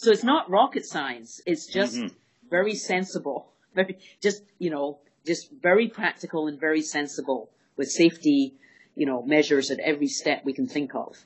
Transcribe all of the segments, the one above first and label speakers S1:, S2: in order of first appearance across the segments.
S1: So it's not rocket science. It's just mm-hmm. very sensible, very, just, you know, just very practical and very sensible with safety, you know, measures at every step we can think of.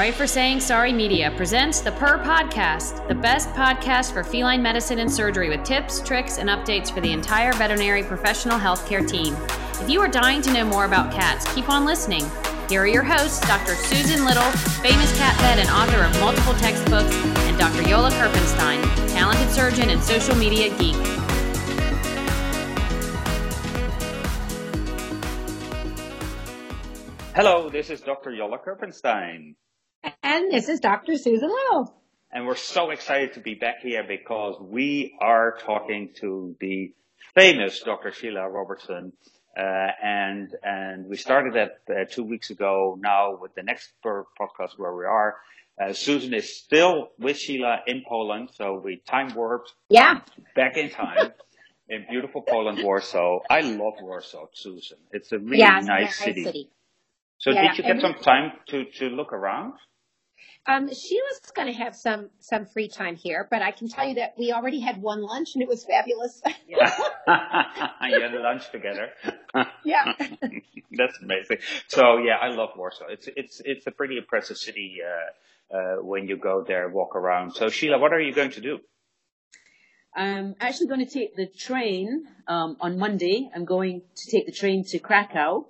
S2: Sorry for Saying Sorry Media presents the Purr Podcast, the best podcast for feline medicine and surgery with tips, tricks, and updates for the entire veterinary professional healthcare team. If you are dying to know more about cats, keep on listening. Here are your hosts, Dr. Susan Little, famous cat vet and author of multiple textbooks, and Dr. Yola Kerpenstein, talented surgeon and social media geek.
S3: Hello, this is Dr. Yola Kerpenstein.
S4: And this is Dr. Susan Little.
S3: And we're so excited to be back here because we are talking to the famous Dr. Sheila Robertson. Uh, and, and we started that uh, two weeks ago now with the next podcast where we are. Uh, Susan is still with Sheila in Poland, so we time warped.
S4: Yeah.
S3: Back in time. in beautiful Poland, Warsaw. I love Warsaw, Susan. It's a really
S4: yeah,
S3: nice,
S4: city. city.
S3: So yeah, did you get some time to, to look around?
S4: Um, Sheila's going to have some some free time here, but I can tell you that we already had one lunch and it was fabulous.
S3: yeah, you had lunch together.
S4: yeah,
S3: that's amazing. So yeah, I love Warsaw. It's it's it's a pretty impressive city uh, uh, when you go there, walk around. So Sheila, what are you going to do?
S1: I'm actually going to take the train um, on Monday. I'm going to take the train to Krakow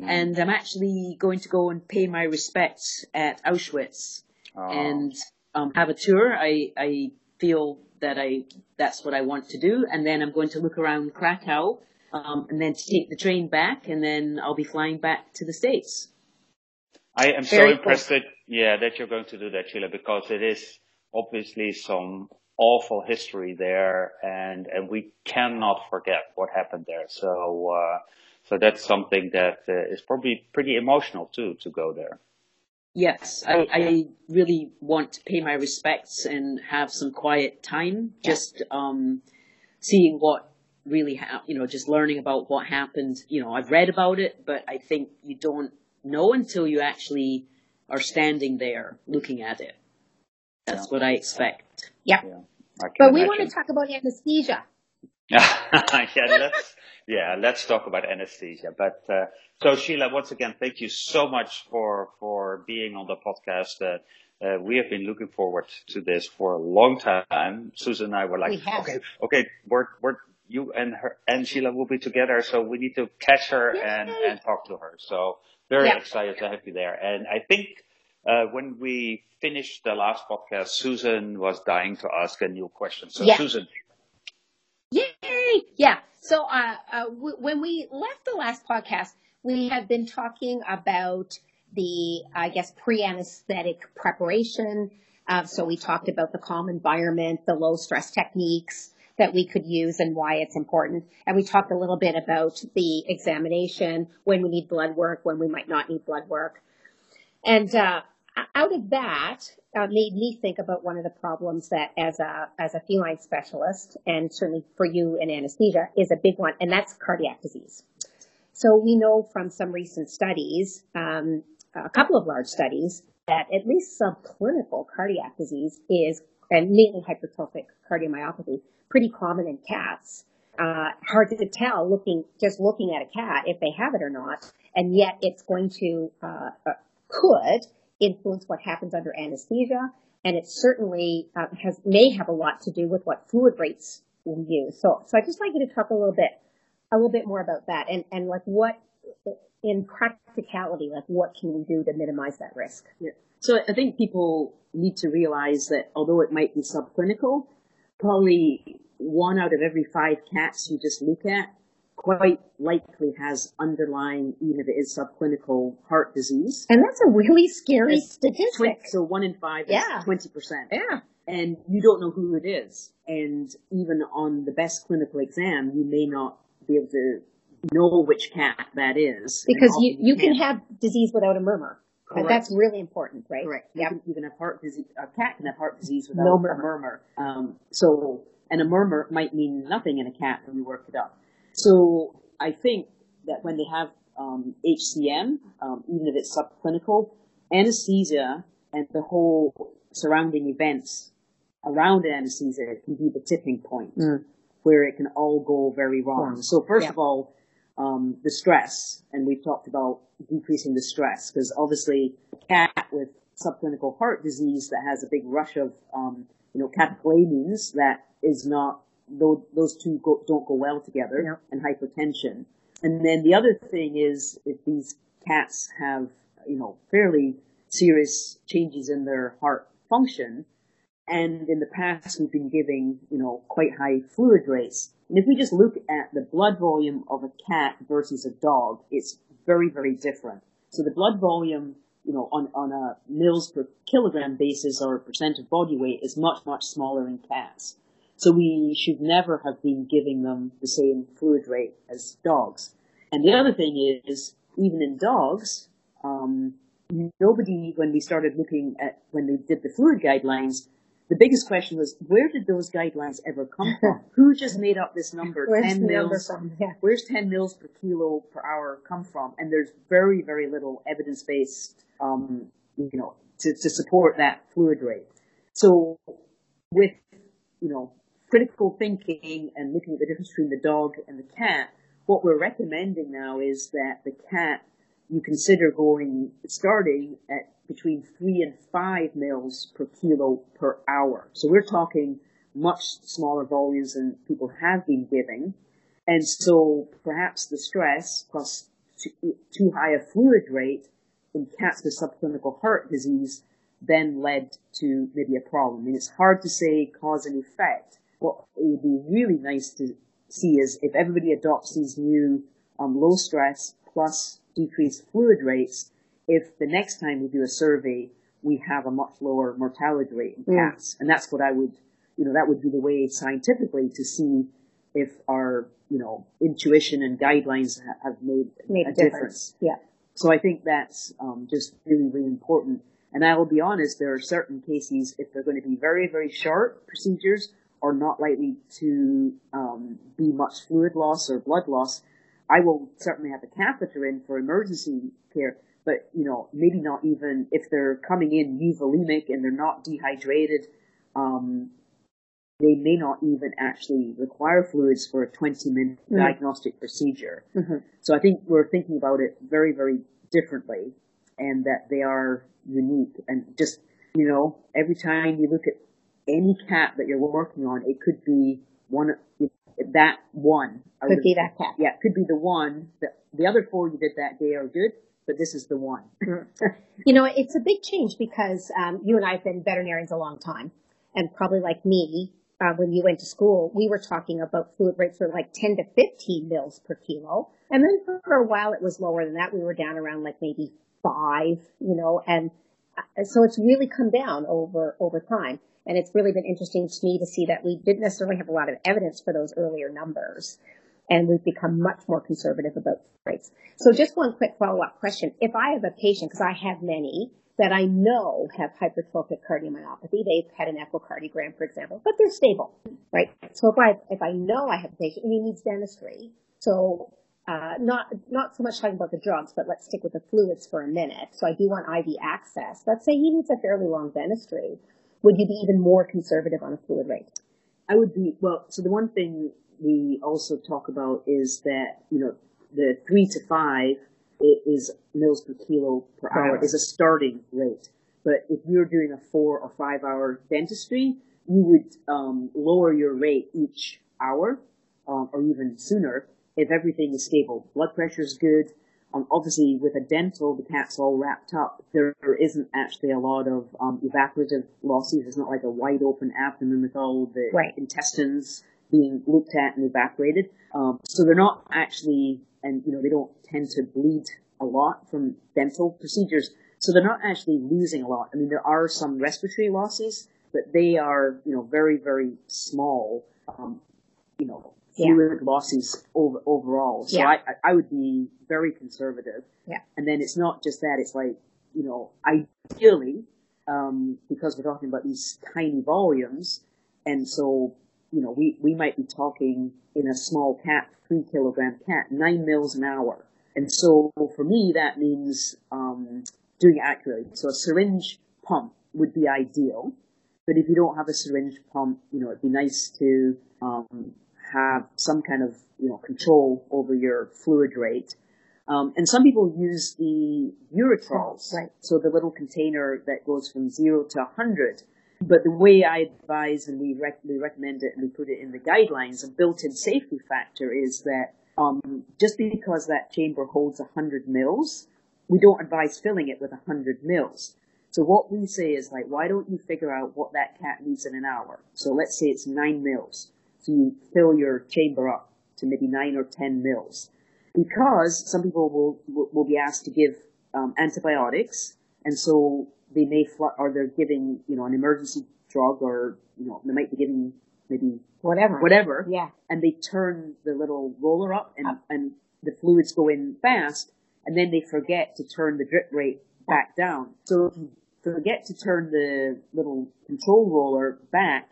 S1: Mm. And I'm actually going to go and pay my respects at Auschwitz oh. and um, have a tour. I, I feel that I that's what I want to do, and then I'm going to look around Krakow, um, and then to take the train back, and then I'll be flying back to the states.
S3: I am Very so impressed cool. that yeah that you're going to do that, Sheila, because it is obviously some awful history there, and and we cannot forget what happened there. So. Uh, so that's something that uh, is probably pretty emotional too to go there.
S1: Yes, I, I, really want to pay my respects and have some quiet time. Just um, seeing what really happened, you know, just learning about what happened. You know, I've read about it, but I think you don't know until you actually are standing there looking at it. That's yeah. what I expect.
S4: Yeah. yeah but we imagine. want to talk about anesthesia.
S3: yeah, let's yeah, let's talk about anesthesia. But uh, so Sheila, once again, thank you so much for for being on the podcast. Uh, uh, we have been looking forward to this for a long time. Susan and I were like, okay, okay, we're we're you and her and Sheila will be together, so we need to catch her and and talk to her. So very yeah. excited to have you there. And I think uh, when we finished the last podcast, Susan was dying to ask a new question. So
S4: yeah.
S3: Susan.
S4: Yay! Yeah. So uh, uh, w- when we left the last podcast, we had been talking about the, I guess, pre-anesthetic preparation. Uh, so we talked about the calm environment, the low stress techniques that we could use and why it's important. And we talked a little bit about the examination, when we need blood work, when we might not need blood work. And uh, out of that, uh, made me think about one of the problems that as a as a feline specialist and certainly for you in anesthesia is a big one and that's cardiac disease. So we know from some recent studies um, a couple of large studies that at least subclinical cardiac disease is and mainly hypertrophic cardiomyopathy pretty common in cats. Uh, hard to tell looking just looking at a cat if they have it or not and yet it's going to uh, uh could influence what happens under anesthesia, and it certainly uh, has may have a lot to do with what fluid rates we use. So, so I'd just like you to talk a little bit, a little bit more about that, and and like what in practicality, like what can we do to minimize that risk?
S1: Yeah. So I think people need to realize that although it might be subclinical, probably one out of every five cats you just look at quite likely has underlying, even if it is subclinical, heart disease.
S4: And that's a really scary it's statistic.
S1: 20, so one in five
S4: yeah.
S1: 20%.
S4: Yeah.
S1: And you don't know who it is. And even on the best clinical exam, you may not be able to know which cat that is.
S4: Because you, you can have disease without a murmur.
S1: Correct.
S4: That's really important, right?
S1: Correct.
S4: Yep.
S1: You, can, you can have heart disease, a cat can have heart disease without
S4: no
S1: murmur. a murmur. Um, so, and a murmur might mean nothing in a cat when you work it up. So I think that when they have um, HCM, um, even if it's subclinical, anesthesia and the whole surrounding events around anesthesia can be the tipping point
S4: mm.
S1: where it can all go very wrong.
S4: Yeah.
S1: So first
S4: yeah.
S1: of all, um, the stress, and we've talked about decreasing the stress because obviously a cat with subclinical heart disease that has a big rush of, um, you know, catecholamines that is not those, those two go, don't go well together
S4: yeah.
S1: and hypertension. And then the other thing is if these cats have, you know, fairly serious changes in their heart function, and in the past we've been giving, you know, quite high fluid rates. And if we just look at the blood volume of a cat versus a dog, it's very, very different. So the blood volume, you know, on, on a mils per kilogram basis or a percent of body weight is much, much smaller in cats. So we should never have been giving them the same fluid rate as dogs. And the other thing is, even in dogs, um, nobody, when we started looking at, when they did the fluid guidelines, the biggest question was, where did those guidelines ever come from? Who just made up this number,
S4: Where's
S1: 10
S4: the
S1: mils?
S4: number from? Yeah.
S1: Where's 10 mils per kilo per hour come from? And there's very, very little evidence-based, um, you know, to, to support that fluid rate. So with, you know, critical thinking and looking at the difference between the dog and the cat, what we're recommending now is that the cat you consider going starting at between three and five mils per kilo per hour. So we're talking much smaller volumes than people have been giving. And so perhaps the stress plus too, too high a fluid rate in cats with subclinical heart disease then led to maybe a problem. I mean, it's hard to say cause and effect. What it would be really nice to see is if everybody adopts these new um, low stress plus decreased fluid rates, if the next time we do a survey, we have a much lower mortality rate in cats. And that's what I would, you know, that would be the way scientifically to see if our, you know, intuition and guidelines have made,
S4: Made
S1: a
S4: a
S1: difference.
S4: difference. Yeah.
S1: So I think that's um, just really, really important. And I will be honest, there are certain cases, if they're going to be very, very short procedures or not likely to um, be much fluid loss or blood loss, I will certainly have a catheter in for emergency care. But, you know, maybe not even if they're coming in euvolemic and they're not dehydrated, um, they may not even actually require fluids for a 20 minute
S4: Mhm.
S1: diagnostic procedure.
S4: Mm-hmm.
S1: So I think we're thinking about it very, very differently and that they are unique and just, you know, every time you look at any cat that you're working on, it could be one, that one.
S4: Could be that cat.
S1: Yeah, it could be the one that the other four you did that day are good, but this is the one.
S4: You know, it's a big change because um, you and I have been veterinarians a long time, and probably like me, uh, when you went to school, we were talking about fluid rates were like 10 to 15 mils per kilo, and then for a while it was lower than that. We were down around like maybe five, you know, and uh, so it's really come down over over time. And it's really been interesting to me to see that we didn't necessarily have a lot of evidence for those earlier numbers and we've become much more conservative about rates. So just one quick follow-up question. If I have a patient, because I have many, that I know have hypertrophic cardiomyopathy, they've had an echocardiogram, for example, but they're stable, right? So if I, if I know I have a patient and he needs dentistry, so, uh, not, not so much talking about the drugs, but let's stick with the fluids for a minute. So I do want IV access. Let's say he needs a fairly long dentistry. Would you be even more conservative on a fluid rate?
S1: I would be, well, so the one thing we also talk about is that, you know, the three to five i- is mils per kilo per hour
S4: hour.
S1: is a starting rate. But if you're doing a four or five hour dentistry, you would um, lower your rate each hour um, or even sooner if everything is stable. Blood pressure is good. Um, obviously, with a dental, the cat's all wrapped up. There isn't actually a lot of um, evaporative losses. It's not like a wide open abdomen with all the
S4: Right.
S1: intestines being looked at and evaporated. Um, so they're not actually, and you know, they don't tend to bleed a lot from dental procedures. So they're not actually losing a lot. I mean, there are some respiratory losses, but they are, you know, very, very small. Um, you know,
S4: Yeah.
S1: losses over, overall. So
S4: Yeah.
S1: I, I- I would be very conservative.
S4: Yeah.
S1: And then it's not just that, it's like, you know, ideally, um, because we're talking about these tiny volumes, and so, you know, we, we might be talking in a small cat, three kilogram cat, nine mils an hour. And so for me, that means, um, doing it accurately. So a syringe pump would be ideal. But if you don't have a syringe pump, you know, it'd be nice to, um, have some kind of, you know, control over your fluid rate. Um, and some people use the Buretrols.
S4: Right.
S1: So the little container that goes from zero to 100. But the way I advise and we, rec- we recommend it and we put it in the guidelines, a built-in safety factor is that um, just because that chamber holds 100 mils, we don't advise filling it with 100 mils. So what we say is like, why don't you figure out what that cat needs in an hour? So let's say it's 9 mils. So you fill your chamber up to maybe 9 or 10 mils. Because some people will, will, will be asked to give um, antibiotics, and so they may, fl- or they're giving, you know, an emergency drug, or, you know, they might be giving maybe
S4: Whatever.
S1: whatever,
S4: Yeah.
S1: and they turn the little roller up and, and the fluids go in fast and then they forget to turn the drip rate back down. So if you forget to turn the little control roller back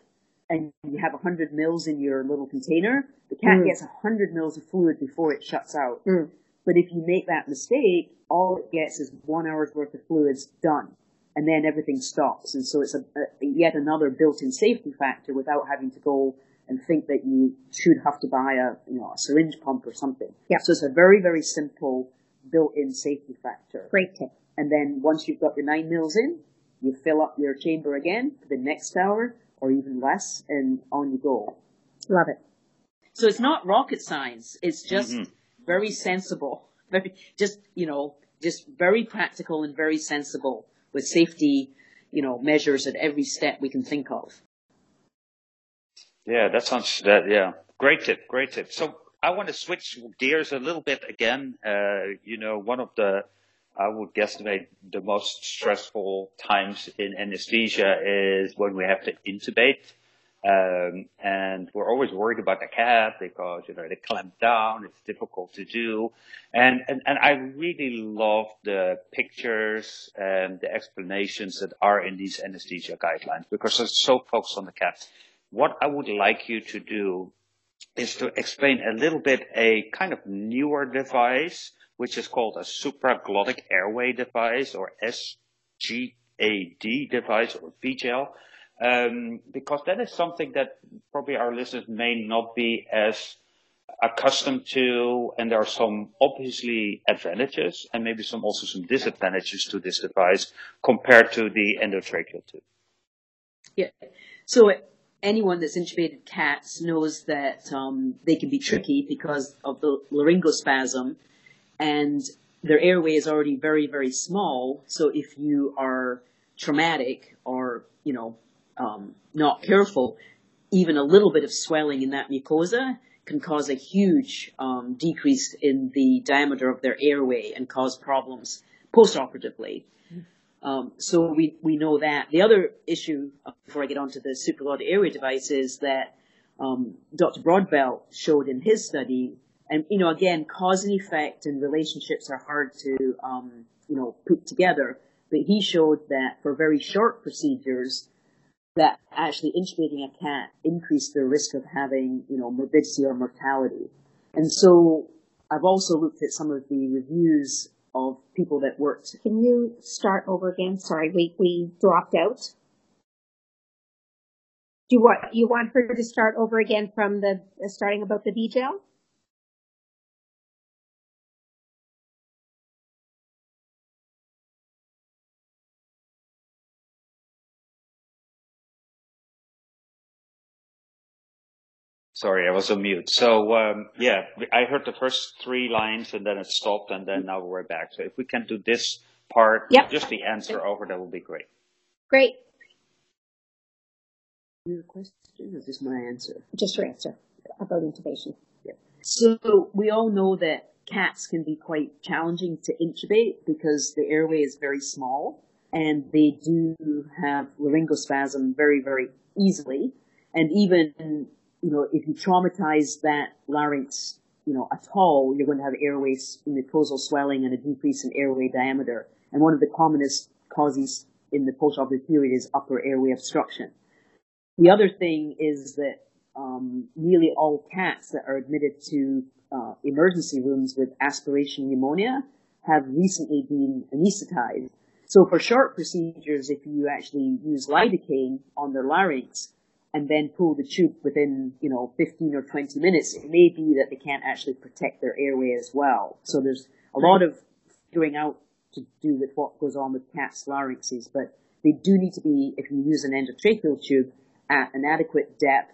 S1: you have 100 mils in your little container, the cat
S4: Mm.
S1: gets 100 mils of fluid before it shuts out.
S4: Mm.
S1: But if you make that mistake, all it gets is one hour's worth of fluids done. And then everything stops. And so it's a, a, yet another built-in safety factor without having to go and think that you should have to buy a, you know, a syringe pump or something.
S4: Yeah.
S1: So it's a very, very simple built-in safety factor.
S4: Great tip.
S1: And then once you've got your nine mils in, you fill up your chamber again for the next hour or even less and on you go.
S4: Love it.
S1: So it's not rocket science. It's just
S3: Mhm.
S1: very sensible. Very, just, you know, just very practical and very sensible with safety, you know, measures at every step we can think of.
S3: Yeah, that sounds that. Yeah, great tip, great tip. So I want to switch gears a little bit again. Uh, you know, one of the I would guesstimate the most stressful times in anesthesia is when we have to intubate. Um, and we're always worried about the cat because, you know, they clamp down. It's difficult to do. And, and, and I really love the pictures and the explanations that are in these anesthesia guidelines because it's so focused on the cat. What I would like you to do is to explain a little bit a kind of newer device, which is called a supraglottic airway device or SGAD device or V-gel. Um, because that is something that probably our listeners may not be as accustomed to, and there are some obviously advantages and maybe some also some disadvantages to this device compared to the endotracheal tube.
S1: Yeah. So anyone that's intubated cats knows that um, they can be tricky because of the laryngospasm, and their airway is already very, very small. So if you are traumatic or you know um, not careful, even a little bit of swelling in that mucosa can cause a huge um, decrease in the diameter of their airway and cause problems postoperatively. Um, so we, we know that. The other issue, uh, before I get onto the supraglottic airway device, is that um, Dr. Brodbelt showed in his study, and you know, again, cause and effect and relationships are hard to um, you know put together. But he showed that for very short procedures, that actually intubating a cat increased their risk of having you know morbidity or mortality. And so I've also looked at some of the reviews of people that worked
S4: Can you start over again? Sorry, we, we dropped out. Do you want, you want her to start over again from the, starting about the V-gel?
S3: Sorry, I was on mute. So um, yeah, I heard the first three lines and then it stopped, and then now we're back. So if we can do this part,
S4: Yep.
S3: just the answer over, that would be great.
S4: Great.
S1: Your question is just my answer.
S4: Just your answer about intubation. Yeah.
S1: So we all know that cats can be quite challenging to intubate because the airway is very small and they do have laryngospasm very, very easily. And even, you know, if you traumatize that larynx, you know, at all, you're going to have airway mucosal swelling and a decrease in airway diameter. And one of the commonest causes in the postoperative period is upper airway obstruction. The other thing is that um, nearly all cats that are admitted to uh, emergency rooms with aspiration pneumonia have recently been anesthetized. So for short procedures, if you actually use lidocaine on their larynx and then pull the tube within, you know, 15 or 20 minutes, it may be that they can't actually protect their airway as well. So there's a lot of figuring out to do with what goes on with cats' larynxes, but they do need to be, if you use an endotracheal tube, at an adequate depth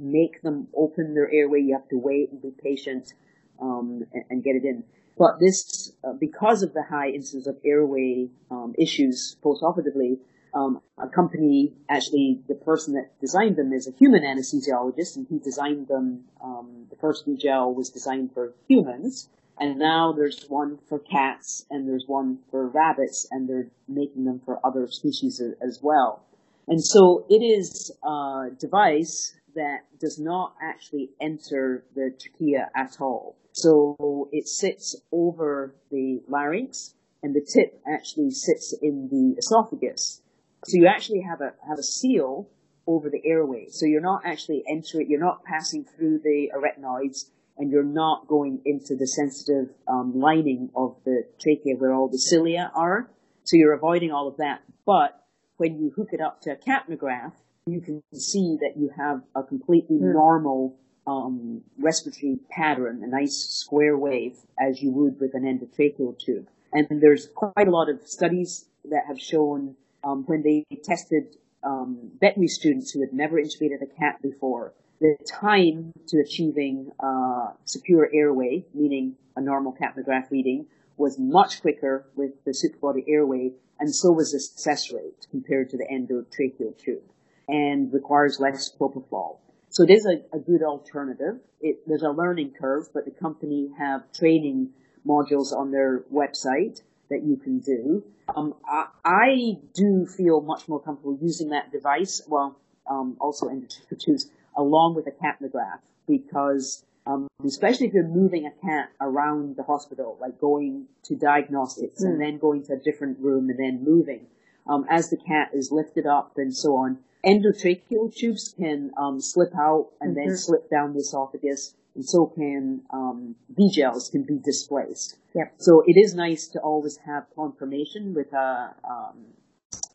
S1: make them open their airway. You have to wait and be patient um, and, and get it in. But this, uh, because of the high incidence of airway um, issues postoperatively, um, a company actually the person that designed them is a human anesthesiologist, and he designed them. Um, the first new gel was designed for humans, and now there's one for cats and there's one for rabbits, and they're making them for other species as well. And so it is a device that does not actually enter the trachea at all. So it sits over the larynx and the tip actually sits in the esophagus. So you actually have a, have a seal over the airway. So you're not actually entering, you're not passing through the arytenoids and you're not going into the sensitive um, lining of the trachea where all the cilia are. So you're avoiding all of that. But when you hook it up to a capnograph, you can see that you have a completely normal um, respiratory pattern, a nice square wave, as you would with an endotracheal tube. And there's quite a lot of studies that have shown um, when they tested um, veterinary students who had never intubated a cat before, the time to achieving uh, secure airway, meaning a normal capnograph reading, was much quicker with the supraglottic airway, and so was the success rate compared to the endotracheal tube, and requires less propofol. So it is a, a good alternative. It, there's a learning curve, but the company have training modules on their website that you can do. Um, I, I do feel much more comfortable using that device, well, um, also endotracheal tubes, along with a capnograph, because um, especially if you're moving a cat around the hospital, like going to diagnostics and then going to a different room and then moving, um, as the cat is lifted up and so on. Endotracheal tubes can um, slip out and then slip down the esophagus, and so can um, V-gels can be displaced.
S4: Yep.
S1: So it is nice to always have confirmation with a, um,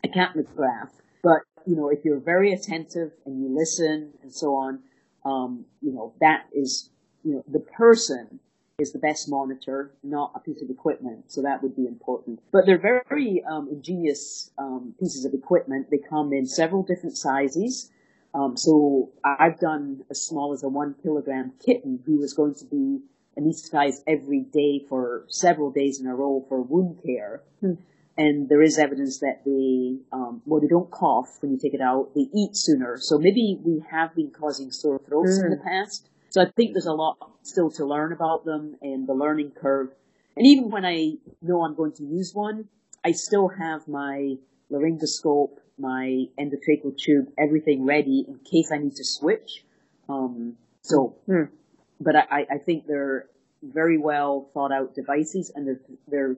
S1: a capnograph. But, you know, if you're very attentive and you listen and so on, um, you know, that is, you know, the person is the best monitor, not a piece of equipment. So that would be important. But they're very, very um, ingenious um, pieces of equipment. They come in several different sizes. Um, so I've done as small as a one kilogram kitten who was going to be anesthetized every day for several days in a row for wound care. And there is evidence that they, um, well, they don't cough when you take it out. They eat sooner. So maybe we have been causing sore throats in the past. So I think there's a lot still to learn about them and the learning curve. And even when I know I'm going to use one, I still have my laryngoscope, my endotracheal tube, everything ready in case I need to switch. Um, so, hmm. but I, I think they're very well thought out devices and they're, they're,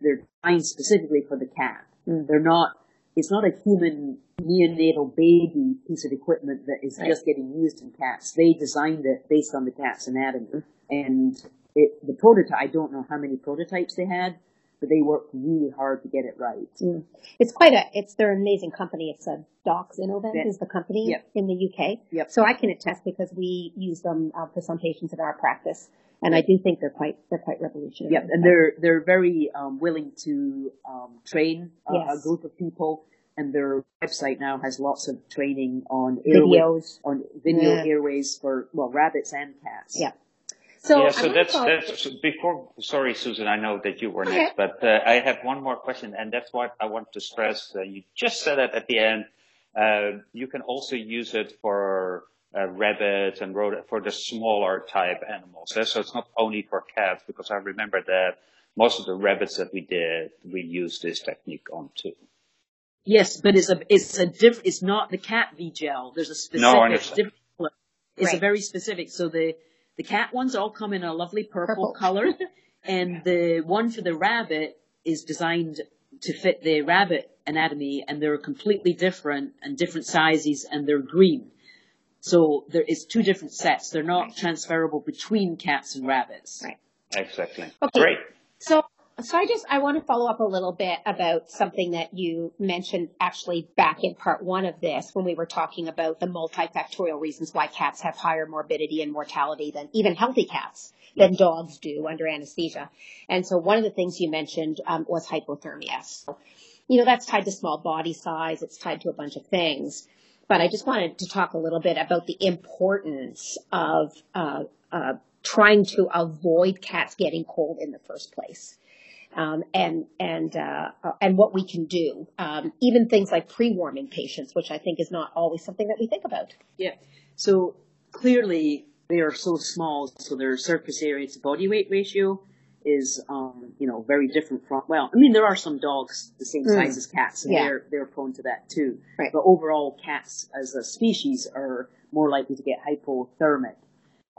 S1: they're designed specifically for the cat. Hmm. They're not, it's not a human neonatal baby piece of equipment that is just getting used in cats. They designed it based on the cat's anatomy. Hmm. And it, the prototype, I don't know how many prototypes they had, but they worked really hard to get it right.
S4: It's quite a, it's their amazing company. It's a
S1: Docsinnovent
S4: is the company
S1: Yep.
S4: in the UK.
S1: Yep.
S4: So I can attest because we use them uh, for some patients in our practice. And I do think they're quite, they're quite revolutionary.
S1: Yep, and they're they're very um, willing to um, train a,
S4: Yes.
S1: a group of people. and their website now has lots of training on airway,
S4: Videos.
S1: on video
S4: Yeah.
S1: airways for well rabbits and cats.
S4: Yeah. So,
S3: yeah, so
S4: wanna
S3: that's,
S4: follow-
S3: that's, before, sorry, Susan, I know that you were
S4: Okay.
S3: next, but uh, I have one more question, and that's what I want to stress. Uh, you just said that at the end. Uh, you can also use it for uh, rabbits and rodent, for the smaller type animals. eh? So it's not only for cats, because I remember that most of the rabbits that we did, we used this technique on too.
S1: Yes, but it's a it's a diff. It's not the cat V gel. There's a specific
S3: No, I understand.
S1: different. color. It's a very specific. So the the cat ones all come in a lovely purple,
S4: Purple.
S1: color, and the one for the rabbit is designed to fit the rabbit anatomy, and they're completely different and different sizes, and they're green. So there is two different sets. They're not transferable between cats and rabbits.
S4: Right.
S3: Exactly.
S4: Okay.
S3: Great.
S4: So, so I just, I want to follow up a little bit about something that you mentioned actually back in part one of this when we were talking about the multifactorial reasons why cats have higher morbidity and mortality than even healthy cats than dogs do under anesthesia. And so one of the things you mentioned um, was hypothermia. So, you know, that's tied to small body size. It's tied to a bunch of things. But I just wanted to talk a little bit about the importance of uh, uh, trying to avoid cats getting cold in the first place. Um, and and uh, uh, and what we can do, um, even things like pre-warming patients, which I think is not always something that we think about.
S1: Yeah. So clearly they are so small, so their surface area to body weight ratio is, um, you know, very different from. Well, I mean, there are some dogs the same
S4: Mm.
S1: size as cats, and
S4: Yeah.
S1: they're they're prone to that too.
S4: Right.
S1: But overall, cats as a species are more likely to get hypothermic,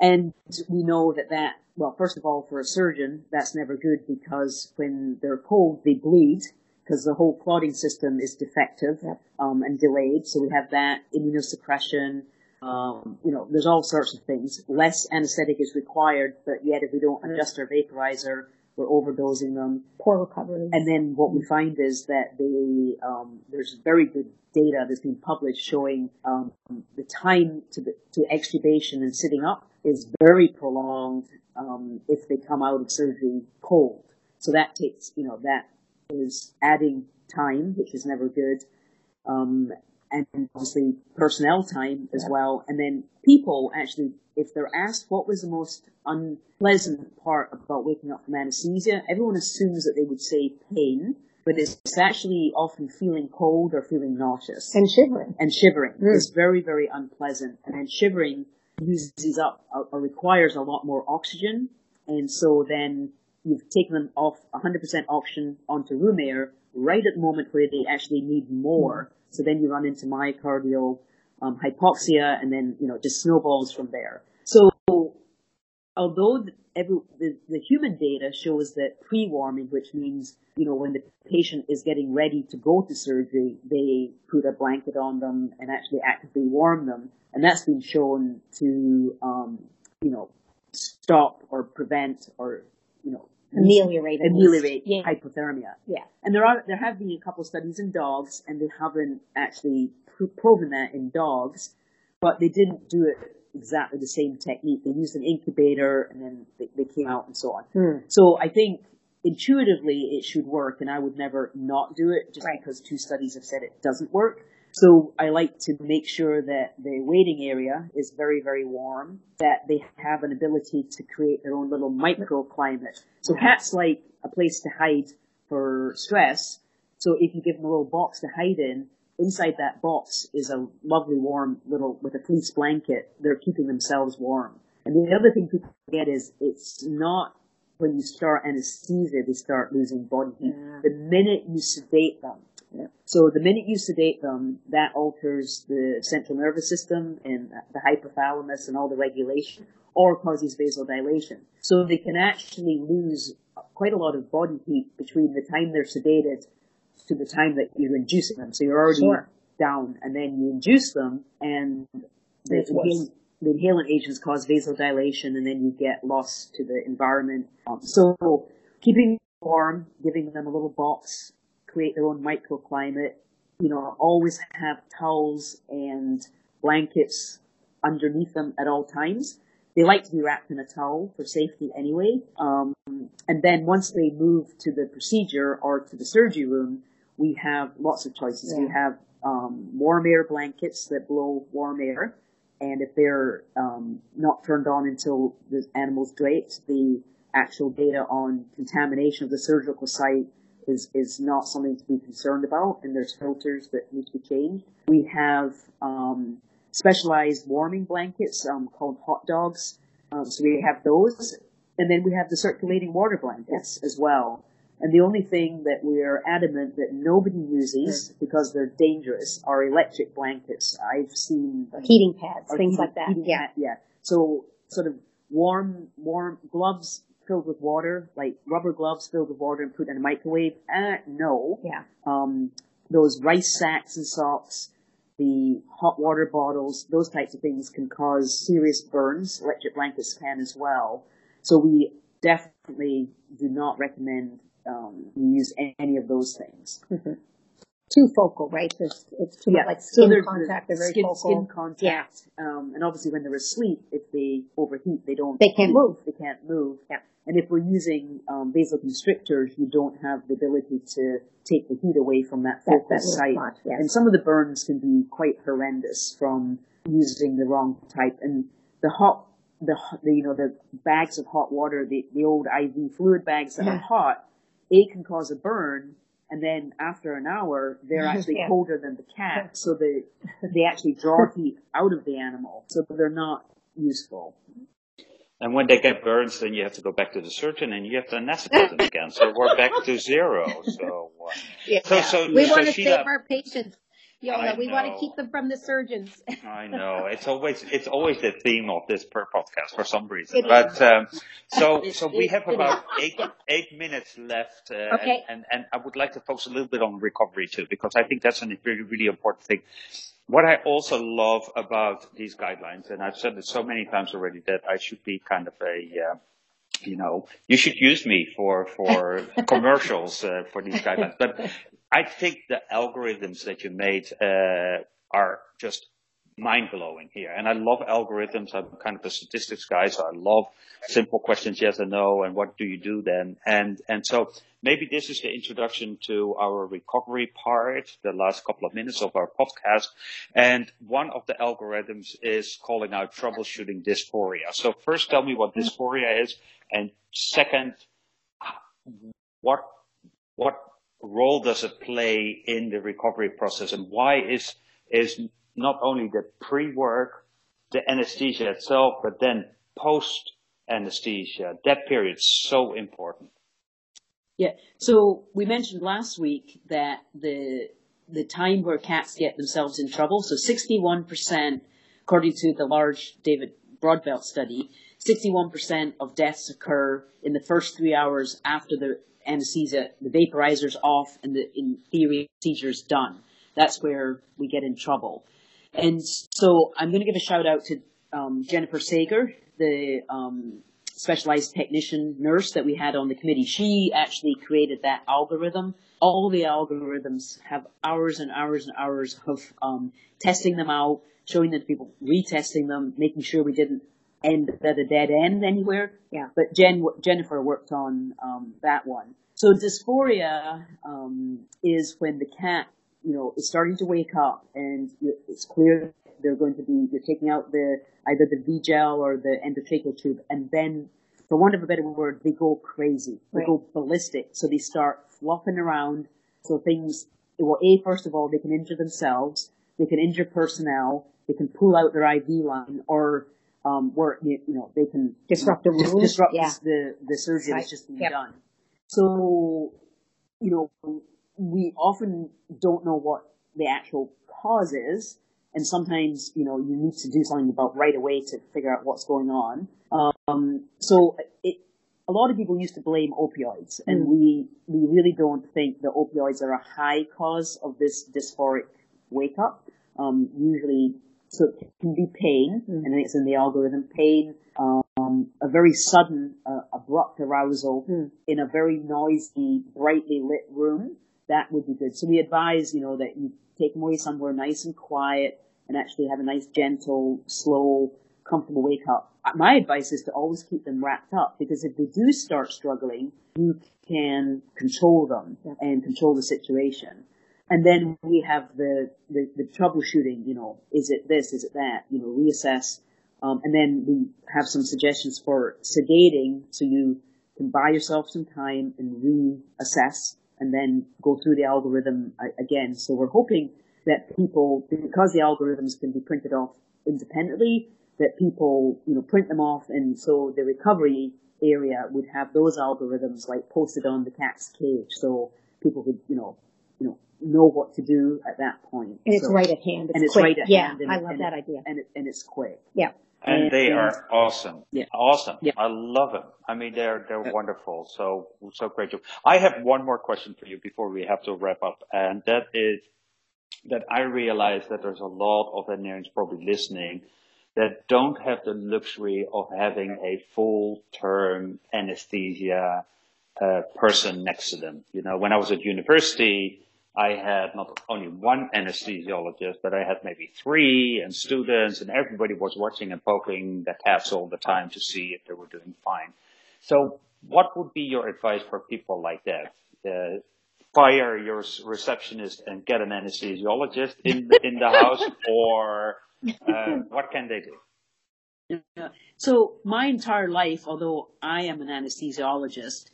S1: and we know that that. Well, first of all, for a surgeon, that's never good because when they're cold, they bleed because the whole clotting system is defective
S4: Yep.
S1: um, and delayed. So we have that immunosuppression. Um, you know, there's all sorts of things. Less anesthetic is required, but yet if we don't adjust our vaporizer, we're overdosing them.
S4: Poor recovery.
S1: And then what we find is that they, um, there's very good data that's been published showing um, the time to the, to extubation and sitting up is very prolonged um, if they come out of surgery cold. So that takes, you know, that is adding time, which is never good. And obviously personnel time as well. And then people actually, if they're asked what was the most unpleasant part about waking up from anesthesia, everyone assumes that they would say pain, but it's, it's actually often feeling cold or feeling nauseous
S4: and shivering.
S1: and shivering
S4: Mm.
S1: is very, very unpleasant. And then shivering uses up or, or requires a lot more oxygen. And so then you've taken them off 100% oxygen onto room air right at the moment where they actually need more. So then you run into myocardial um, hypoxia and then, you know, just snowballs from there. So although the, every, the, the human data shows that pre-warming, which means, you know, when the patient is getting ready to go to surgery, they put a blanket on them and actually actively warm them. And that's been shown to, um, you know, stop or prevent or, you know,
S4: Ameliorate.
S1: ameliorate
S4: Yeah.
S1: hypothermia.
S4: Yeah.
S1: And there are there have been a couple studies in dogs, and they haven't actually proven that in dogs, but they didn't do it exactly the same technique. They used an incubator, and then they, they came out and so on.
S4: Hmm.
S1: So I think intuitively it should work, and I would never not do it just
S4: Right.
S1: because two studies have said it doesn't work. So I like to make sure that the waiting area is very, very warm, that they have an ability to create their own little microclimate. So cats like a place to hide for stress. So if you give them a little box to hide in, inside that box is a lovely warm little, with a fleece blanket, they're keeping themselves warm. And the other thing people forget is it's not when you start anesthesia, they start losing body heat.
S4: Yeah.
S1: The minute you sedate them,
S4: Yeah.
S1: so the minute you sedate them, that alters the central nervous system and the hypothalamus and all the regulation, or causes vasodilation. So they can actually lose quite a lot of body heat between the time they're sedated to the time that you're inducing them. So you're already
S4: Sure.
S1: down, and then you induce them, and the, inhalant, the inhalant agents cause vasodilation, and then you get lost to the environment. Um, so keeping warm, giving them a little box, create their own microclimate. You know, always have towels and blankets underneath them at all times. They like to be wrapped in a towel for safety anyway. Um, and then once they move to the procedure or to the surgery room, we have lots of choices.
S4: Yeah.
S1: We have um, warm air blankets that blow warm air, and if they're um, not turned on until the animal's draped, the actual data on contamination of the surgical site is, is not something to be concerned about, and there's filters that need to be changed. We have um, specialized warming blankets um, called hot dogs. Um, so we have those, and then we have the circulating water blankets as well. And the only thing that we're adamant that nobody uses because they're dangerous are electric blankets. I've seen
S4: Heating pads, things
S1: heating-
S4: like that. Yeah.
S1: pad- yeah. So sort of warm, warm gloves filled with water, like rubber gloves filled with water and put in a microwave. Uh, no.
S4: Yeah.
S1: Um, those rice sacks and socks, the hot water bottles, those types of things can cause serious burns. Electric blankets can as well. So we definitely do not recommend um, you use any of those things.
S4: Too focal, right? It's, it's too much like skin
S1: there's
S4: contact. They're very
S1: skin,
S4: focal.
S1: skin contact. Um, and obviously when they're asleep, if they overheat, they don't.
S4: They can't move.
S1: They can't move.
S4: Yeah.
S1: And if we're using um, vasoconstrictors, you don't have the ability to take the heat away from that
S4: that
S1: site.
S4: spot, yes.
S1: And some of the burns can be quite horrendous from using the wrong type. And the hot, the, the you know the bags of hot water, the the old IV fluid bags that
S4: Yeah.
S1: are hot, a can cause a burn. And then after an hour, they're actually
S4: Yeah.
S1: colder than the cat, so they they actually draw heat out of the animal, so they're not useful.
S3: And when they get burns, then you have to go back to the surgeon and you have to anesthetize them again. So we're back to zero. So, uh,
S4: Yeah.
S3: So- so-
S4: we
S3: so
S4: want to
S3: Sheila-
S4: save our patients.
S3: I
S4: Yola, we want to keep them from the surgeons.
S3: I know it's always it's always the theme of this Purr podcast for some reason.
S4: It
S3: but um, so
S1: It-
S3: so we have
S1: it
S3: about eight eight minutes left, uh,
S4: Okay.
S3: and, and and I would like to focus a little bit on recovery too, because I think that's a really really important thing. What I also love about these guidelines, and I've said it so many times already, that I should be kind of a uh, you know, you should use me for for commercials uh, for these guidelines. But I think the algorithms that you made uh, are just mind blowing here, and I love algorithms. I'm kind of a statistics guy, so I love simple questions, yes or no, and what do you do then? And and so maybe this is the introduction to our recovery part, the last couple of minutes of our podcast. And one of the algorithms is calling out troubleshooting dysphoria. So first, tell me what dysphoria is, and second, what what role does it play in the recovery process, and why is is not only the pre-work, the anesthesia itself, but then post anesthesia, that period is so important.
S1: Yeah. So we mentioned last week that the the time where cats get themselves in trouble. So 61%, according to the large David Brodbelt study, 61% of deaths occur in the first three hours after the anesthesia, the vaporizer's off, and the in theory procedure's done. That's where we get in trouble. And so I'm going to give a shout out to um, Jennifer Sager, the um, specialized technician nurse that we had on the committee. She actually created that algorithm. All the algorithms have hours and hours and hours of um, testing them out, showing them to people, retesting them, making sure we didn't end at a dead end anywhere.
S4: Yeah.
S1: But Jen, Jennifer worked on um, that one. So dysphoria um, is when the cat, you know, is starting to wake up and it's clear they're going to be, you're taking out the, either the V-gel or the endotracheal tube and then, for want of a better word, they go crazy. They
S4: Right.
S1: go ballistic. So they start flopping around. So things, well, A, first of all, they can injure themselves. They can injure personnel. They can pull out their IV line or, um, where, you know, they can
S4: Disrupt the
S1: disrupt
S4: Yeah.
S1: the, the surgery
S4: Right.
S1: that's just been
S4: Yep.
S1: done. So, you know, we often don't know what the actual cause is, and sometimes, you know, you need to do something about right away to figure out what's going on. Um, so it, a lot of people used to blame opioids, and
S4: Mm.
S1: we, we really don't think that opioids are a high cause of this dysphoric wake up. Um, usually, so it can be pain,
S4: Mm.
S1: and it's in the algorithm, pain, um, a very sudden, uh, abrupt arousal
S4: Mm.
S1: in a very noisy, brightly lit room. That would be good. So we advise, you know, that you take them away somewhere nice and quiet and actually have a nice, gentle, slow, comfortable wake up. My advice is to always keep them wrapped up because if they do start struggling, you can control them and control the situation. And then we have the, the, the troubleshooting, you know, is it this, is it that, you know, reassess. Um, and then we have some suggestions for sedating so you can buy yourself some time and reassess and then go through the algorithm again. So we're hoping that people, because the algorithms can be printed off independently, that people, you know, print them off and so the recovery area would have those algorithms like posted on the cat's cage so people could, you know, you know, know what to do at that point.
S4: And it's right at hand. It's
S1: and it's
S4: quick.
S1: right at
S4: yeah,
S1: hand and-
S4: I love
S1: and-
S4: that idea.
S1: and it, and it's quick.
S4: Yeah.
S3: And they
S1: And-
S3: are awesome.
S1: Yeah.
S3: Awesome.
S1: Yeah.
S3: I love them. I mean, they're, they're
S1: Yeah.
S3: wonderful. So, so great. job. I have one more question for you before we have to wrap up. And that is that I realize that there's a lot of veterinarians probably listening that don't have the luxury of having a full term anesthesia uh, person next to them. You know, when I was at university, I had not only one anesthesiologist, but I had maybe three and students and everybody was watching and poking their cats all the time to see if they were doing fine. So what would be your advice for people like that? Uh, fire your receptionist and get an anesthesiologist in the, in the house or uh, what can they do?
S1: So my entire life, although I am an anesthesiologist,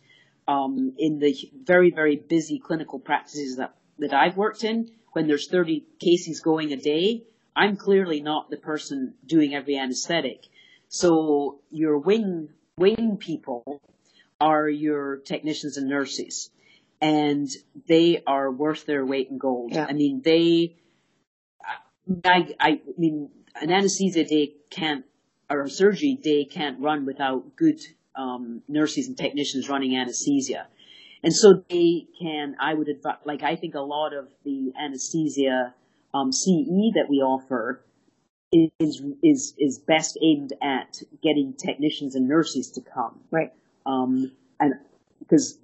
S1: um, in the very, very busy clinical practices that, that I've worked in, when there's 30 cases going a day, I'm clearly not the person doing every anesthetic. So your wing, wing people are your technicians and nurses. And they are worth their weight in gold.
S4: Yeah.
S1: I mean, they, I, I mean, an anesthesia day can't, or a surgery day can't run without good um, nurses and technicians running anesthesia. And so they can, I would advise, like I think a lot of the anesthesia um, CE that we offer is is is best aimed at getting technicians and nurses to come.
S4: Right.
S1: Um, and because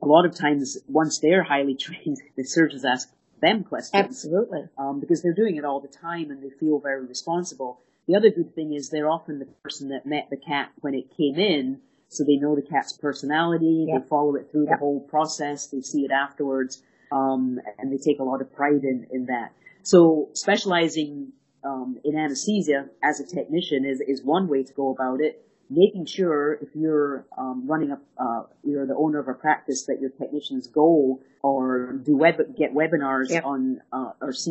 S1: a lot of times once they're highly trained, the surgeons ask them questions
S4: Absolutely.
S1: um, because they're doing it all the time and they feel very responsible. The other good thing is they're often the person that met the cat when it came in, so they know the cat's personality.
S4: Yep.
S1: They follow it through
S4: Yep.
S1: the whole process. They see it afterwards, um, and they take a lot of pride in, in that. So specializing um, in anesthesia as a technician is is one way to go about it. Making sure if you're um, running a, uh, you're the owner of a practice that your technicians go or do web get webinars
S4: Yep.
S1: on uh, or CE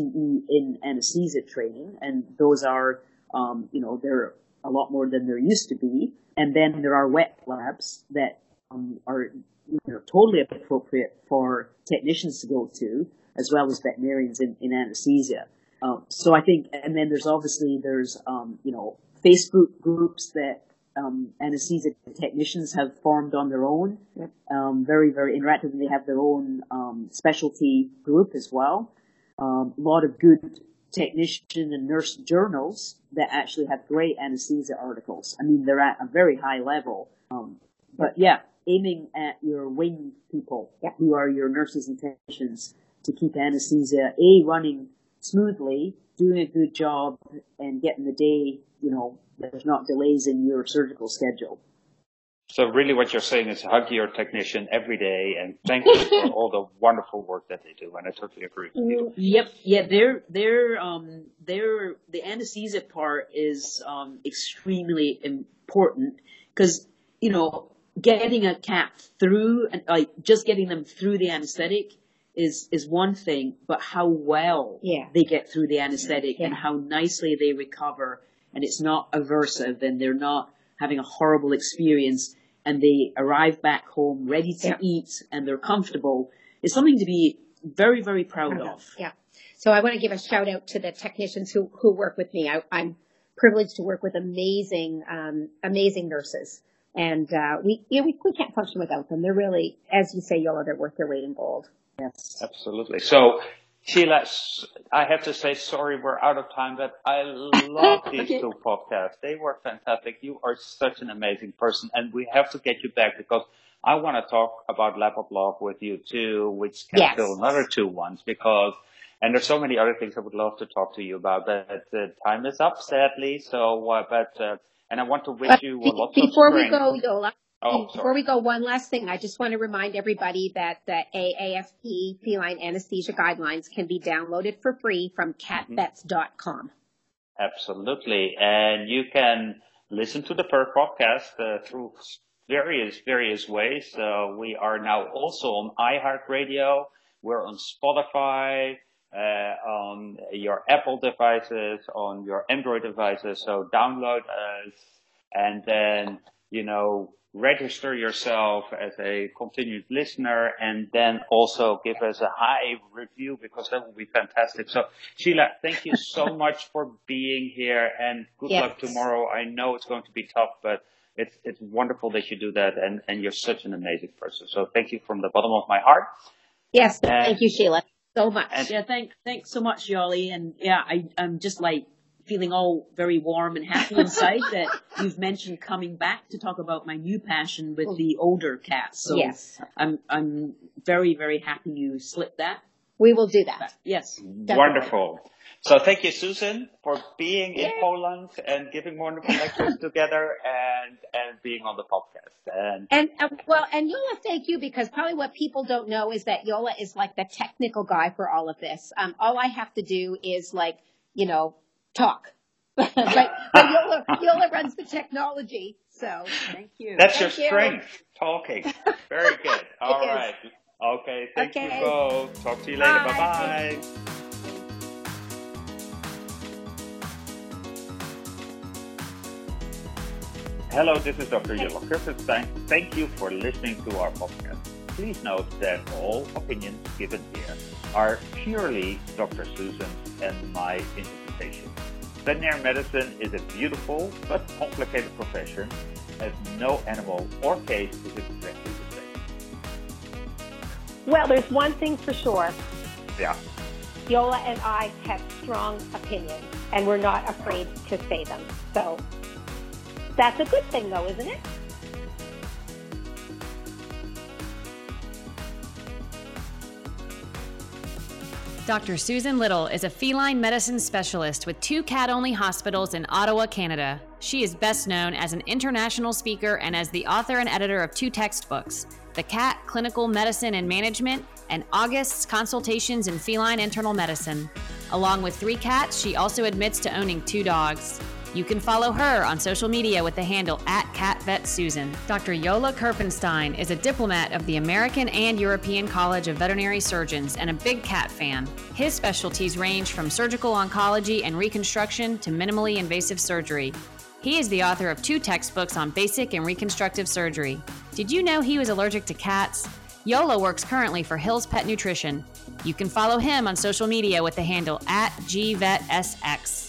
S1: in anesthesia training, and those are um, you know they're a lot more than there used to be. And then there are wet labs that um, are you know totally appropriate for technicians to go to, as well as veterinarians in, in anesthesia. Um, so I think, and then there's obviously there's um, you know Facebook groups that um, anesthesia technicians have formed on their own.
S4: Yep.
S1: Um, very very interactive. and They have their own um, specialty group as well. Um, a lot of good technician and nurse journals that actually have great anesthesia articles. I mean, they're at a very high level. Um, but yeah, aiming at your wing people
S4: Yeah.
S1: who are your nurses and technicians to keep anesthesia a running smoothly, doing a good job, and getting the day. You know, there's not delays in your surgical schedule.
S3: So really what you're saying is hug your technician every day and thank them for all the wonderful work that they do. And I totally agree with you.
S1: Yep, yeah, they're they're um they're the anesthesia part is um extremely important because you know getting a cat through and like just getting them through the anesthetic is is one thing, but how well
S4: Yeah.
S1: they get through the anesthetic and how nicely they recover and it's not aversive and they're not having a horrible experience and they arrive back home ready to
S4: Yeah.
S1: eat and they're comfortable is something to be very, very proud of.
S4: Yeah. So I want to give a shout out to the technicians who, who work with me. I, I'm privileged to work with amazing, um, amazing nurses. And, uh, we, you know, we, we can't function without them. They're really, as you say, Yola, they're worth their weight in gold.
S1: Yes.
S3: Absolutely. So, Sheila, I have to say sorry, we're out of time, but I love these
S1: Okay.
S3: two podcasts. They were fantastic. You are such an amazing person, and we have to get you back because I want to talk about Lap of Love with you too, which can
S4: Yes.
S3: fill another two ones because, and there's so many other things I would love to talk to you about, but uh, time is up, sadly. So, uh, but, uh, and I want to wish
S4: But
S3: you
S4: be-
S3: lots of
S4: before we go, Yola,
S3: Oh,
S4: Before
S3: sorry.
S4: we go, one last thing. I just want to remind everybody that the AAFP feline anesthesia guidelines can be downloaded for free from
S3: Mm-hmm.
S4: catvets.com.
S3: Absolutely. And you can listen to the Purr podcast uh, through various, various ways. Uh, we are now also on iHeartRadio. We're on Spotify, uh, on your Apple devices, on your Android devices. So download us and then, you know, register yourself as a continued listener and then also give us a high review because that would be fantastic. So Sheila, thank you so much for being here and good
S4: Yes.
S3: luck tomorrow. I know it's going to be tough, but it's, it's wonderful that you do that and, and you're such an amazing person. So thank you from the bottom of my heart.
S4: Yes,
S3: And-
S4: thank you, Sheila, so much.
S3: And-
S1: Yeah, thank, thanks so much, Yoli. And yeah, I, I'm just like feeling all very warm and happy inside that you've mentioned coming back to talk about my new passion with the older cats. So
S4: yes,
S1: I'm, I'm very, very happy you slipped that.
S4: we will do that.
S1: Yes.
S3: Wonderful. So thank you, Susan, for being in Poland and giving wonderful lectures together and, and being on the podcast. And
S4: And uh, well, and Yola, thank you because probably what people don't know is that Yola is like the technical guy for all of this. Um, all I have to do is like, you know, talk. but, but Yola, Yola runs the technology, so
S1: Thank you.
S3: that's your
S4: you.
S3: strength, talking. Very good. All
S4: is.
S3: right. Okay. Thank
S4: Okay.
S3: you both. Talk to you later.
S4: Bye.
S3: Bye. Hello, this is Dr. Yola Kirpensteijn. Thank you for listening to our podcast. Please note that all opinions given here are purely Dr. Susan's and my Veterinary medicine is a beautiful but complicated profession, as no animal or case is exactly the same.
S4: Well, there's one thing for sure.
S3: Yeah.
S4: Yola and I have strong opinions, and we're not afraid to say them. So that's a good thing, though, isn't it?
S2: Dr. Susan Little is a feline medicine specialist with two cat only hospitals in Ottawa, Canada. She is best known as an international speaker and as the author and editor of two textbooks The Cat Clinical Medicine and Management and August's Consultations in Feline Internal Medicine. Along with three cats, she also admits to owning two dogs. You can follow her on social media with the handle at CatVetSusan. Dr. Yola Kirpensteijn is a diplomat of the American and European College of Veterinary Surgeons and a big cat fan. His specialties range from surgical oncology and reconstruction to minimally invasive surgery. He is the author of two textbooks on basic and reconstructive surgery. Did you know he was allergic to cats? Yola works currently for Hills Pet Nutrition. You can follow him on social media with the handle at GVetSX.